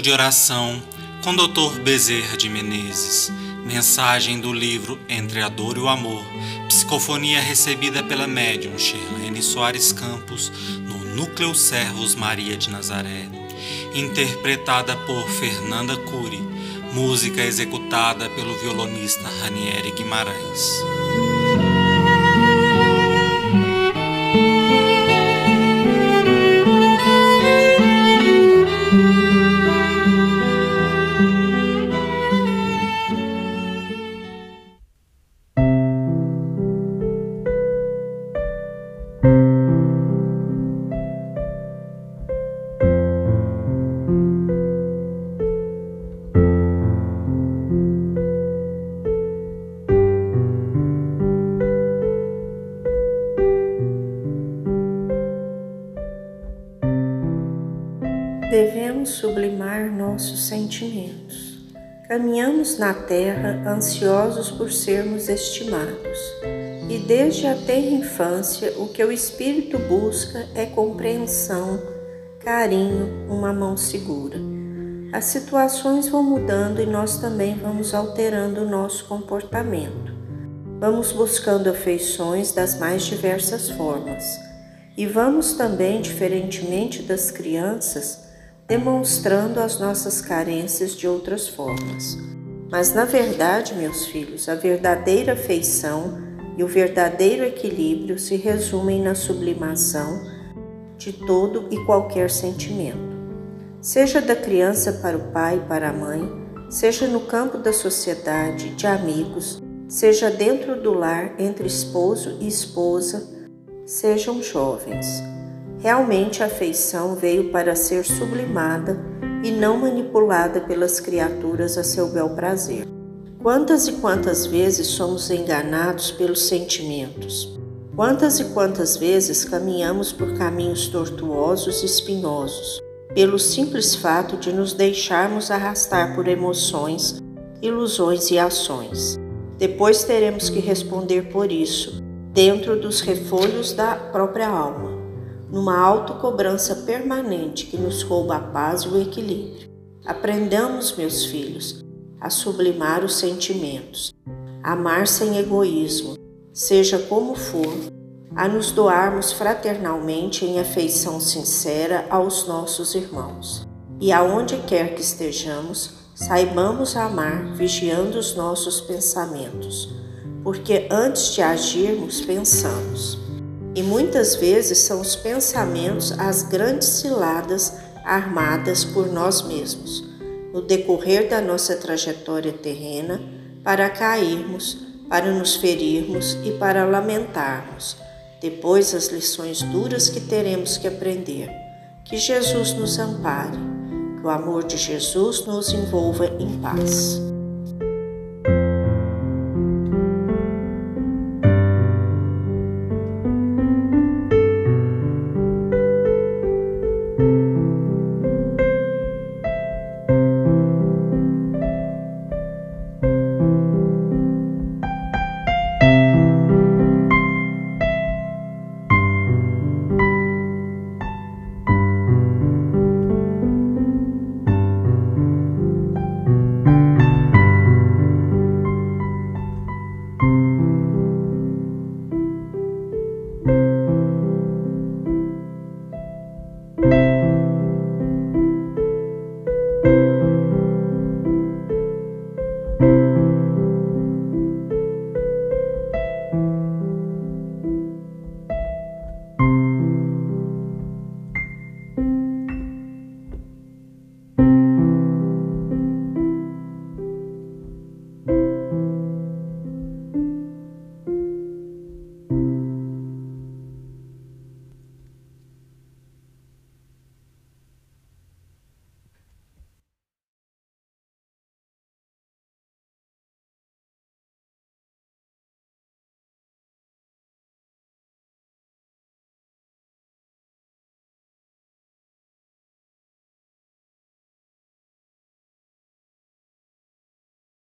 de oração com Dr. Bezerra de Menezes. Mensagem do livro Entre a Dor e o Amor. Psicofonia recebida pela médium Shirlene Soares Campos no Núcleo Servos Maria de Nazaré. Interpretada por Fernanda Cury. Música executada pelo violonista Ranieri Guimarães. Devemos sublimar nossos sentimentos. Caminhamos na terra ansiosos por sermos estimados. E desde a tenra infância, o que o espírito busca é compreensão, carinho, uma mão segura. As situações vão mudando e nós também vamos alterando o nosso comportamento. Vamos buscando afeições das mais diversas formas. E vamos também, diferentemente das crianças, demonstrando as nossas carências de outras formas. Mas, na verdade, meus filhos, a verdadeira afeição e o verdadeiro equilíbrio se resumem na sublimação de todo e qualquer sentimento. Seja da criança para o pai e para a mãe, seja no campo da sociedade, de amigos, seja dentro do lar entre esposo e esposa, sejam jovens. Realmente a afeição veio para ser sublimada e não manipulada pelas criaturas a seu bel prazer. Quantas e quantas vezes somos enganados pelos sentimentos? Quantas e quantas vezes caminhamos por caminhos tortuosos e espinhosos, pelo simples fato de nos deixarmos arrastar por emoções, ilusões e ações? Depois teremos que responder por isso, dentro dos refolhos da própria alma numa autocobrança permanente que nos rouba a paz e o equilíbrio. Aprendamos, meus filhos, a sublimar os sentimentos, amar sem egoísmo, seja como for, a nos doarmos fraternalmente em afeição sincera aos nossos irmãos. E aonde quer que estejamos, saibamos amar vigiando os nossos pensamentos, porque antes de agirmos, pensamos. E muitas vezes são os pensamentos as grandes ciladas armadas por nós mesmos, no decorrer da nossa trajetória terrena, para cairmos, para nos ferirmos e para lamentarmos, depois as lições duras que teremos que aprender. Que Jesus nos ampare, que o amor de Jesus nos envolva em paz.